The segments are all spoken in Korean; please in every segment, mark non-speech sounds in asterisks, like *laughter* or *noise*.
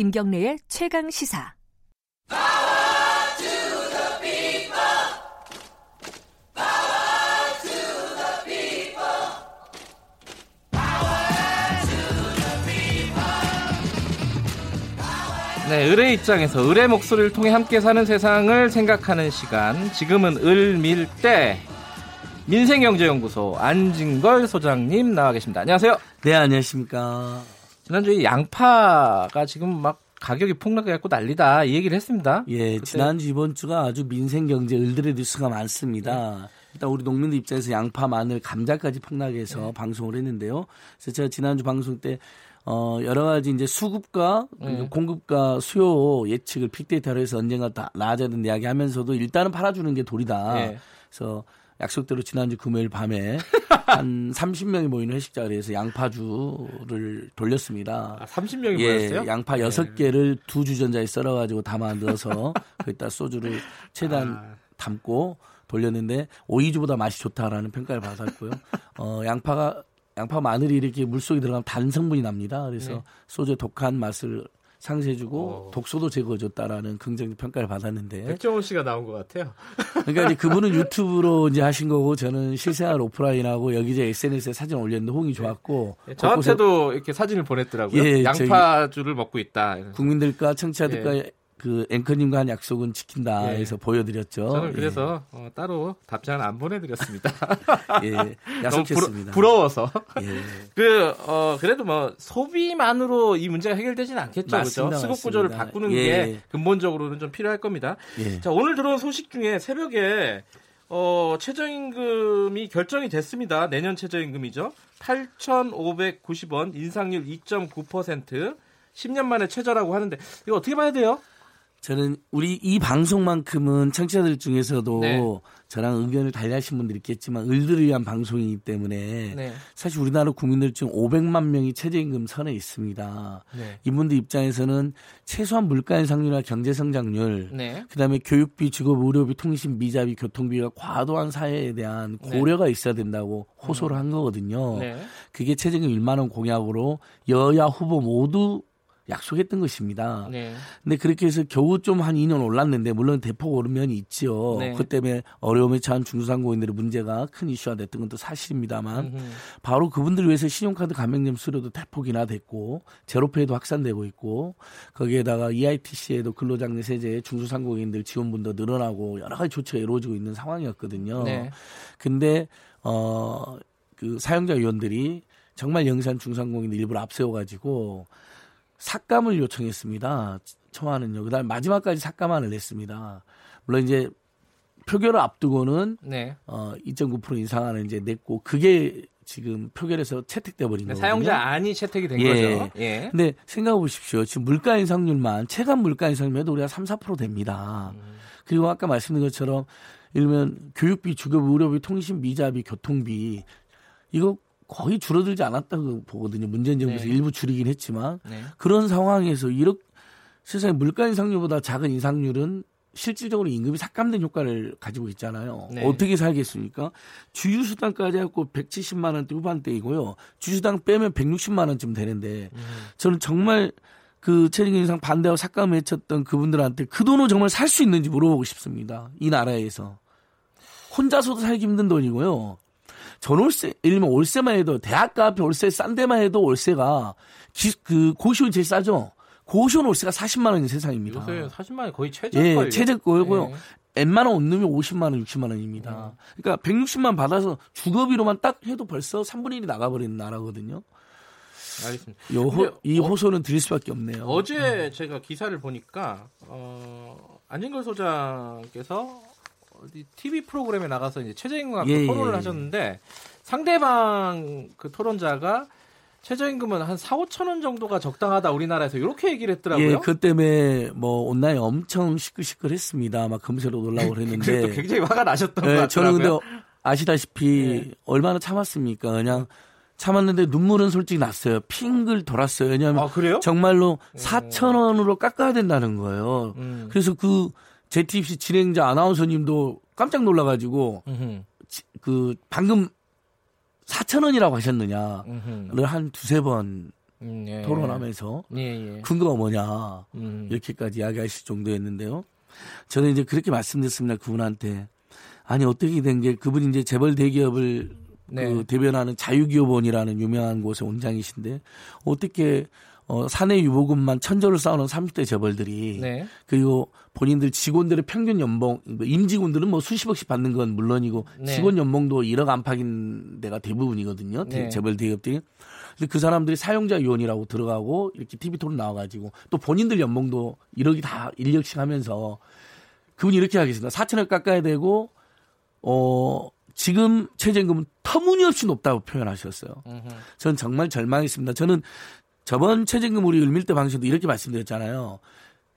김경래의 최강 시사. 네, 을의 입장에서 을의 목소리를 통해 함께 사는 세상을 생각하는 시간. 지금은 을밀대 민생경제연구소 안진걸 소장님 나와 계십니다. 안녕하세요. 네, 안녕하십니까. 지난주에 양파가 지금 막 가격이 폭락해갖고 난리다 이 얘기를 했습니다. 예, 그때- 지난주 이번 주가 아주 민생 경제 을들의 뉴스가 많습니다. 일단 우리 농민들 입장에서 양파, 마늘, 감자까지 폭락해서 네. 방송을 했는데요. 그래서 제가 지난주 방송 때 어, 여러 가지 이제 수급과 네. 공급과 수요 예측을 빅데이터로 해서 언젠가 다 나아져야 된다 이야기 하면서도 일단은 팔아주는 게 도리다. 네. 그래서 약속대로 지난주 금요일 밤에 *laughs* 한 30명이 모이는 회식 자리에서 양파주를 돌렸습니다. 아, 30명이 예, 모였어요? 양파 네. 여섯 개를 두 주전자에 썰어 가지고 담아 넣어서 *laughs* 거기다 소주를 최대한 아. 담고 돌렸는데 오이주보다 맛이 좋다라는 평가를 받았고요. 어, 양파가 양파 마늘이 이렇게 물속에 들어가면 단 성분이 납니다. 그래서 네. 소주의 독한 맛을 상쇄해주고 어. 독소도 제거해줬다라는 긍정적 평가를 받았는데 백종원 씨가 나온 것 같아요. 그러니까 이제 그분은 *laughs* 유튜브로 이제 하신 거고 저는 실생활 오프라인하고 여기저기 SNS에 사진 올렸는데 호응이 좋았고 예, 곳곳에 저한테도 이렇게 사진을 보냈더라고요. 예, 양파주를 먹고 있다. 국민들과 청취자들과 그 앵커님과 한 약속은 지킨다 예. 해서 보여드렸죠. 저는 그래서 어, 따로 답장을 안 보내드렸습니다. *laughs* 예, 예, 약속했습니다. 부러, 워서 예. 그, 어, 그래도 뭐, 소비만으로 이 문제가 해결되지는 않겠죠. 그죠? 맞습니다, 수급 구조를. 바꾸는 예. 게 근본적으로는 좀 필요할 겁니다. 예. 자, 오늘 들어온 소식 중에 새벽에, 어, 최저임금이 결정이 됐습니다. 내년 최저임금이죠. 8,590원, 인상률 2.9%, 10년 만에 최저라고 하는데, 이거 어떻게 봐야 돼요? 저는 우리 이 방송만큼은 청취자들 중에서도 네. 저랑 의견을 달리하신 분들이 있겠지만 을들을 위한 방송이기 때문에 네. 사실 우리나라 국민들 중 500만 명이 최저임금 선에 있습니다. 네. 이분들 입장에서는 최소한 물가 인상률이나 경제 성장률 네. 그다음에 교육비, 주거, 의료비, 통신, 비자비, 교통비가 과도한 사회에 대한 고려가 있어야 된다고 호소를 한 거거든요. 네. 그게 최저임금 1만 원 공약으로 여야 후보 모두 약속했던 것입니다. 네. 근데 그렇게 해서 겨우 좀 한 2년 올랐는데 물론 대폭 오른 면이 있지요. 네. 그 때문에 어려움에 처한 중소상공인들의 문제가 큰 이슈가 됐던 것도 사실입니다만 음흠. 바로 그분들을 위해서 신용카드 가맹점 수료도 대폭 인하됐고 제로페이도 확산되고 있고 거기에다가 EITC에도 근로장려 세제에 중소상공인들 지원분도 늘어나고 여러 가지 조치가 이루어지고 있는 상황이었거든요. 네. 근데 어그 사용자 위원들이 정말 영산 중상공인 일부러 앞세워가지고 삭감을 요청했습니다. 청와는요. 그다음 에 마지막까지 삭감안을 냈습니다. 물론 이제 표결을 앞두고는 네. 어 2.9% 인상안을 이제 냈고 그게 지금 표결에서 채택돼 버린 네, 거거든요. 사용자 안이 채택이 된 예. 거죠. 예. 근데 생각해 보십시오. 지금 물가 인상률만 체감 물가 인상률만 해도 우리가 3, 4% 됩니다. 음. 그리고 아까 말씀드린 것처럼 이러면 교육비, 주급, 의료비, 통신, 비 자비, 교통비 이거 거의 줄어들지 않았다고 보거든요. 문재인 정부에서 네. 일부 줄이긴 했지만 네. 그런 상황에서 이렇게 세상에 물가 인상률보다 작은 인상률은 실질적으로 임금이 삭감된 효과를 가지고 있잖아요. 네. 어떻게 살겠습니까? 주유수당까지 해갖고 170만 원대 후반대이고요. 주유수당 빼면 160만 원쯤 되는데 음. 저는 정말 그 최저임금 인상 반대하고 삭감 외쳤던 그분들한테 그 돈을 정말 살 수 있는지 물어보고 싶습니다. 이 나라에서. 혼자서도 살기 힘든 돈이고요. 전 월세, 예를 들면 월세만 해도 대학가 앞에 월세 싼 데만 해도 월세가 기, 그 고시원 제일 싸죠. 고시원 월세가 40만 원인 세상입니다. 요새 40만 원 거의 최저가예요. 예, 최저거고요. 예. N만 원 얻으면 50만 원, 60만 원입니다. 그러니까 160만 받아서 주거비로만 딱 해도 벌써 3분의 1이 나가버리는 나라거든요. 알겠습니다. 요 호, 이 어- 호소는 드릴 수밖에 없네요. 어제 제가 기사를 보니까 어, 안진걸 소장께서 어디 TV 프로그램에 나가서 이제 최저임금 갖고 예, 토론을 예. 하셨는데 상대방 그 토론자가 최저임금은 한 4, 5천 원 정도가 적당하다 우리나라에서 이렇게 얘기를 했더라고요. 예, 그 때문에 뭐 온라인 엄청 시끌시끌했습니다. 막 검색으로 놀라고 *laughs* 그랬는데. 굉장히 화가 나셨던 것 예, 저는 같더라고요. 근데 아시다시피 예. 얼마나 참았습니까? 그냥 참았는데 눈물은 솔직히 났어요. 핑글 돌았어요. 왜냐하면 아? 정말로 4천 원으로 깎아야 된다는 거예요. 음. 그래서 그 JTBC 진행자 아나운서님도 깜짝 놀라가지고 지- 그 방금 4천 원이라고 하셨느냐를. 한 두세 번 음, 예. 토론하면서 예, 예. 근거가 뭐냐 음. 이렇게까지 이야기하실 정도였는데요. 저는 이제 그렇게 말씀드렸습니다 그분한테 아니 어떻게 된 게 그분이 이제 재벌 대기업을 네. 그 대변하는 자유기업원이라는 유명한 곳의 원장이신데 어떻게 어, 사내 유보금만 천조를 쌓아놓은 30대 재벌들이 네. 그리고 본인들 직원들의 평균 연봉 뭐 임직원들은 뭐 수십억씩 받는 건 물론이고 네. 직원 연봉도 1억 안팎인 데가 대부분이거든요. 대- 네. 재벌 대기업들이. 근데 그 사람들이 사용자 위원이라고 들어가고 이렇게 TV 토론 나와가지고 또 본인들 연봉도 1억이 다 1억씩 하면서 그분이 이렇게 하겠습니다. 4천억 깎아야 되고 어 지금 최저임금은 터무니없이 높다고 표현하셨어요. 전 정말 절망했습니다. 저는 저번 최저임금 우리 을밀대 방송도 이렇게 말씀드렸잖아요.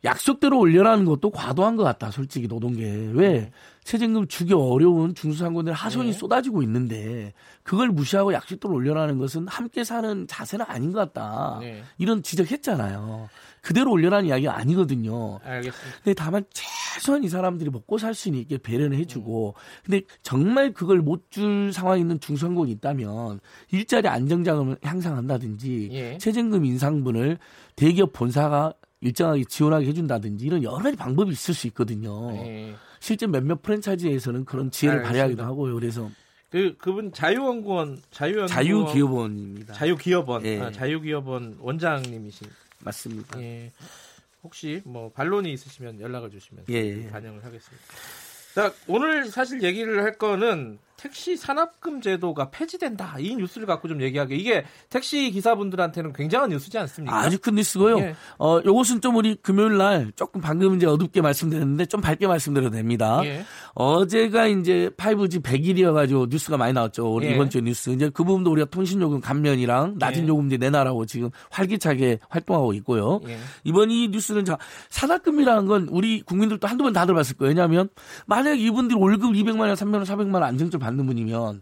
약속대로 올려라는 것도 과도한 것 같다. 솔직히 노동계 왜 최저임금 주기 어려운 중소상공인들 하소연이 네. 쏟아지고 있는데 그걸 무시하고 약속대로 올려라는 것은 함께 사는 자세는 아닌 것 같다. 네. 이런 지적했잖아요. 그대로 올려라는 이야기가 아니거든요. 알겠습니다. 근데 다만 최소한 이 사람들이 먹고 살 수 있게 배려는 해주고 근데 정말 그걸 못 줄 상황에 있는 중소상공이 있다면 일자리 안정자금을 향상한다든지 예. 최저임금 인상분을 대기업 본사가 일정하게 지원하게 해준다든지 이런 여러 가지 방법이 있을 수 있거든요. 예. 실제 몇몇 프랜차이즈에서는 그런 지혜를 알겠습니다. 발휘하기도 하고요. 그래서 그 그분 자유연구원 자유연구원 자유기업원입니다. 자유기업원 예. 아, 자유기업원 원장님이신 맞습니다. 예. 혹시 뭐 반론이 있으시면 연락을 주시면 예, 예. 반영을 하겠습니다. 자, 오늘 사실 얘기를 할 거는 택시 산업금 제도가 폐지된다. 이 뉴스를 갖고 좀 얘기하게. 이게 택시 기사분들한테는 굉장한 뉴스지 않습니까? 아주 큰 뉴스고요. 예. 어, 요것은 좀 우리 금요일 날 조금 방금 이제 어둡게 말씀드렸는데 좀 밝게 말씀드려도 됩니다. 예. 어제가 이제 5G 100일이어가지고 뉴스가 많이 나왔죠. 우리 예. 이번 주 뉴스. 이제 그 부분도 우리가 통신 요금 감면이랑 낮은 예. 요금제 내놔라고 지금 활기차게 활동하고 있고요. 예. 이번 이 뉴스는 자, 산학금이라는 건 우리 국민들도 한두 번 다 들어봤을 거예요. 왜냐하면 만약 이분들이 월급 200만 원, 300만 원, 400만 원 안정적 받는 분이면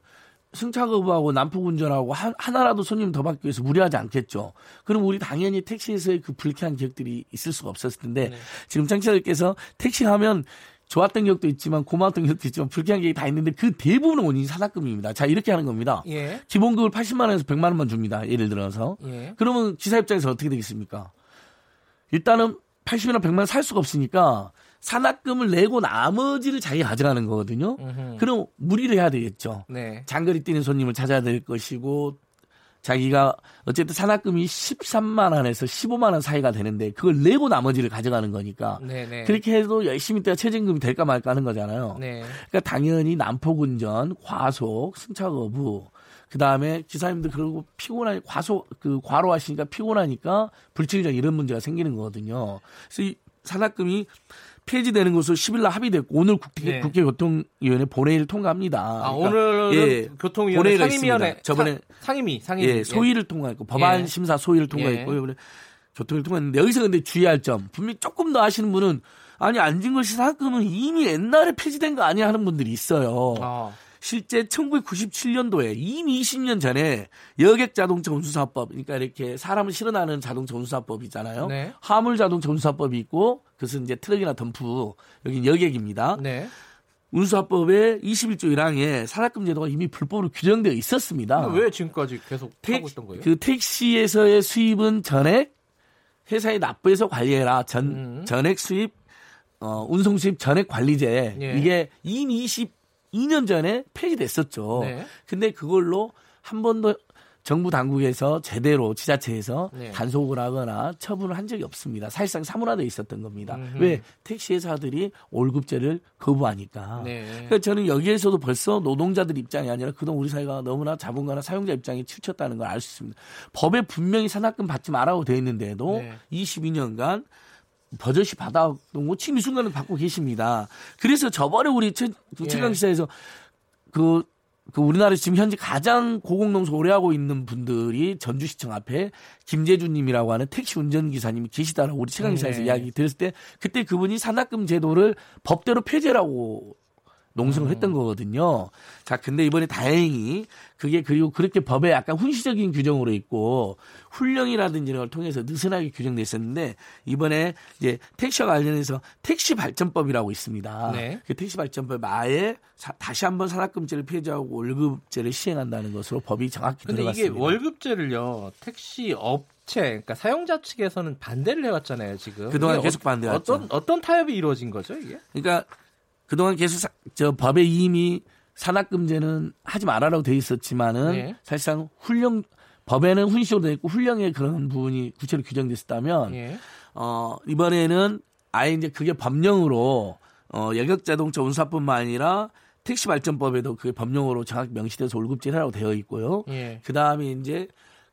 승차거부하고 난폭 운전하고 하- 하나라도 손님 더 받기 위해서 무리하지 않겠죠. 그럼 우리 당연히 택시에서의 그 불쾌한 기억들이 있을 수가 없었을 텐데 네. 지금 청취자들께서 택시 하면 좋았던 기억도 있지만 고마웠던 기억도 있지만 불쾌한 기억이 다 있는데 그 대부분은 원인이 산학금입니다. 자 이렇게 하는 겁니다. 예. 기본급을 80만 원에서 100만 원만 줍니다. 예를 들어서. 예. 그러면 기사 입장에서 어떻게 되겠습니까? 일단은 80이나 100만 원 살 수가 없으니까 산학금을 내고 나머지를 자기가 가져가는 거거든요. 음흠. 그럼 무리를 해야 되겠죠. 네. 장거리 뛰는 손님을 찾아야 될 것이고 자기가 어쨌든 산학금이 13만 원에서 15만 원 사이가 되는데 그걸 내고 나머지를 가져가는 거니까 네, 네. 그렇게 해도 열심히 뛰어 최저임금이 될까 말까 하는 거잖아요. 네. 그러니까 당연히 난폭운전, 과속, 승차 거부, 그 다음에 기사님들 그리고 피곤하니 과속 그 과로하시니까 피곤하니까 불친절 이런 문제가 생기는 거거든요. 그래서 이 사납금이 폐지되는 것으로 10일 날 합의됐고 오늘 국회, 네. 국회 교통위원회 본회의를 통과합니다. 아, 그러니까 오늘은 예, 교통위원회 상임위원회. 저번에 사- 상임위 상임위 예, 소위를 통과했고 법안 예. 심사 소위를 예. 통과했고요. 이번에 교통을 통과했는데 여기서 근데 주의할 점 분명 히 조금 더 아시는 분은 아니 안진걸 사납금은 이미 옛날에 폐지된 거 아니야 하는 분들이 있어요. 아, 실제 1997년도에 이미 20년 전에 여객 자동차 운수사업법, 그러니까 이렇게 사람을 실어나르는 자동차 운수사업법 있잖아요. 네. 화물 자동차 운수사업법이 있고 그것은 이제 트럭이나 덤프, 여기 여객입니다. 네. 운수사법의 21조 1항에 산학금 제도가 이미 불법으로 규정되어 있었습니다. 왜 지금까지 계속 택- 하고 있던 거예요? 그 택시에서의 수입은 전액 회사에 납부해서 관리해라. 전 음. 전액 수입 어 운송 수입 전액 관리제 예. 이게 이미 22년 전에 폐지됐었죠. 네. 근데 그걸로 한 번도 정부 당국에서 제대로 지자체에서 네. 단속을 하거나 처분을 한 적이 없습니다. 사실상 사문화돼 있었던 겁니다. 음흠. 왜 택시 회사들이 월급제를 거부하니까. 네. 그러니까 저는 여기에서도 벌써 노동자들 입장이 아니라 그동안 우리 사회가 너무나 자본가나 사용자 입장에 치우쳤다는 걸 알 수 있습니다. 법에 분명히 산학금 받지 말라고 되어 있는데도 네. 22년간 버젓이 받아왔던 거 지금 이 순간은 받고 계십니다. 그래서 저번에 우리 최, 그 예. 최강 시사에서 그, 그 우리나라에서 지금 현재 가장 고공농소 오래 하고 있는 분들이 전주시청 앞에 김재준님이라고 하는 택시 운전기사님이 계시다라고 우리 최강 시사에서 네. 이야기 드렸을 때 그때 그분이 산학금 제도를 법대로 폐지라고 농성을 음. 했던 거거든요. 자, 근데 이번에 다행히 그게 그리고 그렇게 법에 약간 훈시적인 규정으로 있고 훈령이라든지 이런 걸 통해서 느슨하게 규정돼 있었는데 이번에 이제 택시와 관련해서 택시 발전법이라고 있습니다. 네. 그 택시 발전법 아예 사- 다시 한번 산악금지를 폐지하고 월급제를 시행한다는 것으로 법이 정확히 근데 이게 들어갔습니다. 월급제를요 택시 업체 그러니까 사용자 측에서는 반대를 해왔잖아요 지금. 그동안 이게 계속 반대해왔죠. 어떤 어떤 타협이 이루어진 거죠 이게? 그러니까 그동안 계속 사- 저 법에 이미 산악금제는 하지 말아라고 돼 있었지만은 네. 사실상 훈령 법에는 훈시로 돼 있고 훈령에 그런 부분이 구체로 규정됐었다면 예. 어 이번에는 아예 이제 그게 법령으로 어 여객 자동차 운사뿐만 아니라 택시 발전법에도 그게 법령으로 정확히 명시돼서 월급제를 하라고 되어 있고요. 예. 그 다음에 이제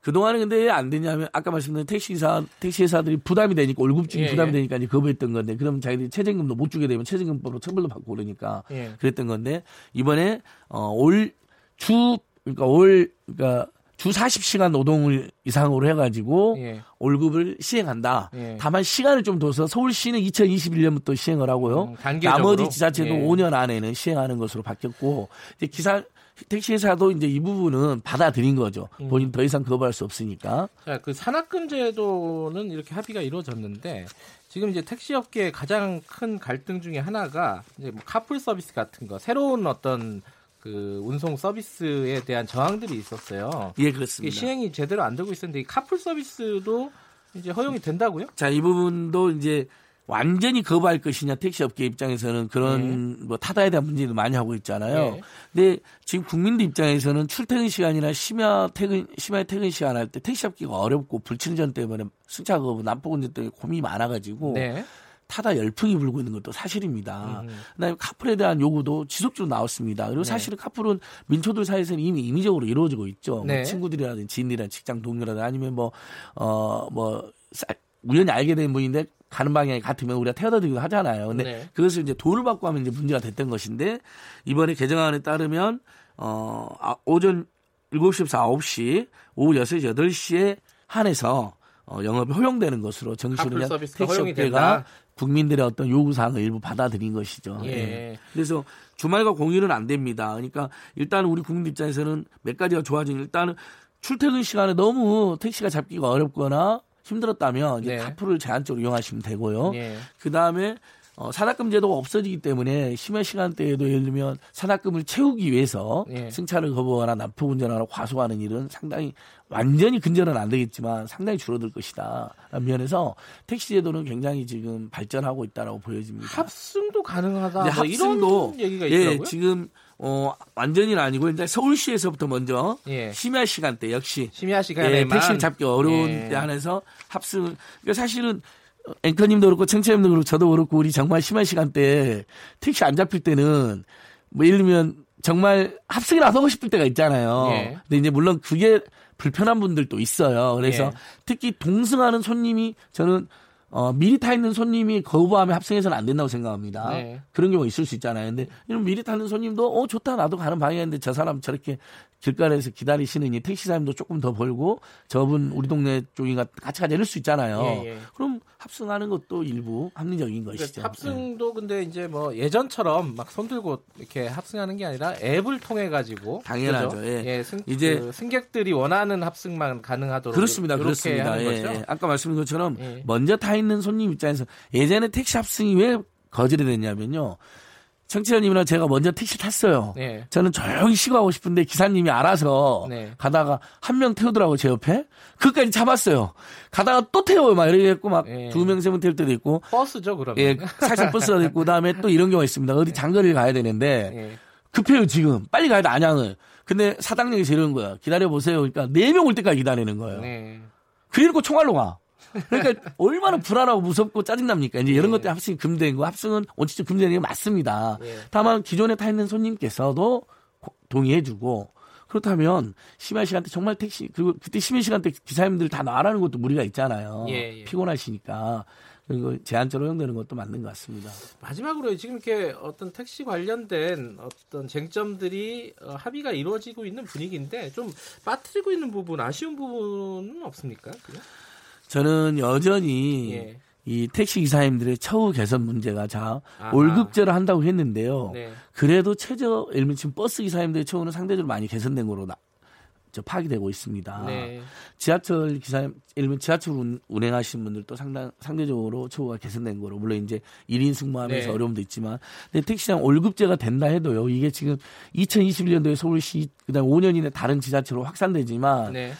그동안은 근데 왜안 되냐면 아까 말씀드린 택시사 택시회사들이 부담이 되니까 월급증이 예, 부담이 예. 되니까 이제 거부했던 건데 그럼 자기들이 최저임금도 못 주게 되면 최저임금법으로 처벌도 받고 그러니까 예. 그랬던 건데 이번에 어올 주 그러니까 올 그러니까 주 40시간 노동을 이상으로 해가지고 예. 월급을 시행한다. 예. 다만 시간을 좀 둬서 서울시는 2021년부터 시행을 하고요. 음, 단계적으로? 나머지 지자체도 예. 5년 안에는 시행하는 것으로 바뀌었고 이제 기사 택시회사도 이제 이 부분은 받아들인 거죠. 음. 본인 더 이상 거부할 수 없으니까. 자, 그 산악금 제도는 이렇게 합의가 이루어졌는데 지금 이제 택시업계의 가장 큰 갈등 중에 하나가 이제 뭐 카풀 서비스 같은 거 새로운 어떤 그 운송 서비스에 대한 저항들이 있었어요. 예, 그렇습니다. 시행이 제대로 안 되고 있었는데 이 카풀 서비스도 이제 허용이 된다고요? 자, 이 부분도 이제 완전히 거부할 것이냐 택시업계 입장에서는 그런 뭐 타다에 대한 문제도 많이 하고 있잖아요. 네. 근데 지금 국민들 입장에서는 출퇴근 시간이나 심야 퇴근 심야 퇴근 시간 할 때 택시업계가 어렵고 불친전 때문에 승차 거부, 난폭 운전 때문에 고민이 많아가지고 네. 타다 열풍이 불고 있는 것도 사실입니다. 음. 그다음에 카풀에 대한 요구도 지속적으로 나왔습니다. 그리고 네. 사실은 카풀은 민초들 사이에서는 이미 임의적으로 이루어지고 있죠. 네. 뭐 친구들이라든지 지인들이나 직장 동료라든지 아니면 뭐 어뭐 우연히 알게 된 분인데 가는 방향이 같으면 우리가 태워다 드리기도 하잖아요. 근데 네. 그것을 이제 돈을 받고 하면 이제 문제가 됐던 것인데 이번에 개정안에 따르면 어 아, 오전 7시부터 9시 오후 6시 8시에 한해서 어, 영업이 허용되는 것으로 허용이 택시업계가. 국민들의 어떤 요구사항을 일부 받아들인 것이죠. 예. 예. 그래서 주말과 공휴일은 안 됩니다. 그러니까 일단 우리 국민 입장에서는 몇 가지가 좋아진 일단은 출퇴근 시간에 너무 택시가 잡기가 어렵거나 힘들었다면 이제 네. 카풀을 제한적으로 이용하시면 되고요. 예. 그 다음에 어, 산악금 제도가 없어지기 때문에 심야 시간대에도 예를 들면 산악금을 채우기 위해서 예. 승차를 거부하거나 납품 운전하거나 과소하는 일은 상당히 완전히 근절은 안 되겠지만 상당히 줄어들 것이다. 라는 면에서 택시 제도는 굉장히 지금 발전하고 있다라고 보여집니다. 합승도 가능하다. 이제 뭐 합승도 얘기가 예, 있더라고요. 지금 어 완전히는 아니고 이제 서울시에서부터 먼저 예. 심야 시간대 역시 심야 예, 시간에만 택시를 잡기 어려운 예. 데 한해서 합승을 그러니까 사실은 앵커님도 그렇고 청취자님도 그렇고 저도 그렇고 우리 정말 심한 시간대에 택시 안 잡힐 때는 뭐 예를 들면 정말 합승이라도 하고 싶을 때가 있잖아요. 예. 근데 이제 물론 그게 불편한 분들도 있어요. 그래서 예. 특히 동승하는 손님이 저는 어, 미리 타 있는 손님이 거부하면 합승해서는 안 된다고 생각합니다. 네. 그런 경우가 있을 수 있잖아요. 근데 이런 미리 타는 손님도 어 좋다 나도 가는 방향인데 저 사람 저렇게 길가에서 기다리시느니 택시 사람도 조금 더 벌고 저분 우리 동네 쪽인가 같이 가자 이럴 수 있잖아요. 예, 예. 그럼 합승하는 것도 일부 합리적인 그러니까 것이죠. 합승도 근데 이제 뭐 예전처럼 막 손들고 이렇게 합승하는 게 아니라 앱을 통해 가지고 당연하죠. 예. 승, 이제- 그 승객들이 원하는 합승만 가능하도록 그렇습니다. 그렇습니다. 예. 예. 아까 말씀드린 것처럼 예. 먼저 타 있는 손님 입장에서 예전에 택시 합승이 왜 거절이 됐냐면요. 청취자님이랑 제가 먼저 택시 탔어요. 네. 저는 조용히 쉬고 가고 싶은데 기사님이 알아서 네. 가다가 한 명 태우더라고 제 옆에. 그까지 잡았어요. 가다가 또 태워요. 막 이렇게 했고 막 예. 두명세명 태울 때도 있고. 버스죠, 그러면. 예, 사실 버스가 있고 그다음에 또 이런 경우가 있습니다. 어디 장거리를 가야 되는데 예. 급해요 지금. 빨리 가야 돼 안양을. 근데 사당역에서 이러는 거야. 기다려 보세요. 그러니까 네 명 올 때까지 기다리는 거예요. 네. 그래놓고 총알로 가. 그러니까 *laughs* 얼마나 불안하고 무섭고 짜증납니까? 이제 이런 예. 것 때문에 합승이 금된 거, 합승은 원칙적 금되는 게 맞습니다. 예. 다만 기존에 타 있는 손님께서도 고- 동의해주고 그렇다면 심야 시간대 정말 택시 그리고 그때 심야 시간대 기사님들 다 나라는 것도 무리가 있잖아요. 예, 예. 피곤하시니까 그리고 제한적으로 허용되는 것도 맞는 것 같습니다. 마지막으로 지금 이렇게 어떤 택시 관련된 어떤 쟁점들이 어, 합의가 이루어지고 있는 분위기인데 좀 빠뜨리고 있는 부분, 아쉬운 부분은 없습니까? 그죠? 저는 여전히 예. 이 택시 기사님들의 처우 개선 문제가 자 아하. 월급제를 한다고 했는데요. 네. 그래도 최저 예를 들면 지금 버스 기사님들의 처우는 상대적으로 많이 개선된 거로 나, 저 파악되고 있습니다. 네. 지하철 기사님, 예를 들면 지하철 운, 운행하시는 분들도 상당 상대적으로 처우가 개선된 거로 물론 이제 1인 승무하면서 네. 어려움도 있지만 근데 택시장 월급제가 된다 해도요. 이게 지금 2021년도에 서울시 그다음 5년 이내 다른 지자체로 확산되지만 네.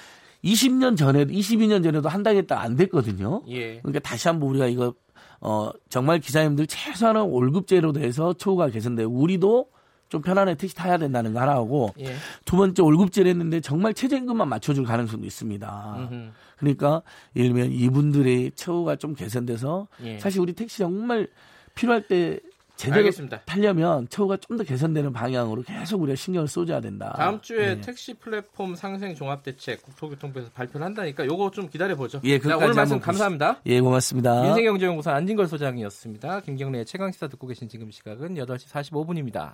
20년 전에도 22년 전에도 한 달했다 안 됐거든요. 예. 그러니까 다시 한번 우리가 이거 어 정말 기사님들 최소한의 월급제로 돼서 처우가 개선되고 우리도 좀 편안하게 택시 타야 된다는 거 하나하고 예. 두 번째 월급제를 했는데 정말 최저임금만 맞춰줄 가능성도 있습니다. 음흠. 그러니까 예를 들면 이분들의 처우가 좀 개선돼서 예. 사실 우리 택시 정말 필요할 때 제대로 알겠습니다. 타려면 처우가 좀 더 개선되는 방향으로 계속 우리가 신경을 쏟아야 된다. 다음 주에 네. 택시 플랫폼 상생 종합 대책 국토교통부에서 발표를 한다니까 요거 좀 기다려 보죠. 예, 자, 오늘 말씀 감사합니다. 예, 고맙습니다. 민생경제연구소 안진걸 소장이었습니다. 김경래의 최강 시사 듣고 계신 지금 시각은 8시 45분입니다.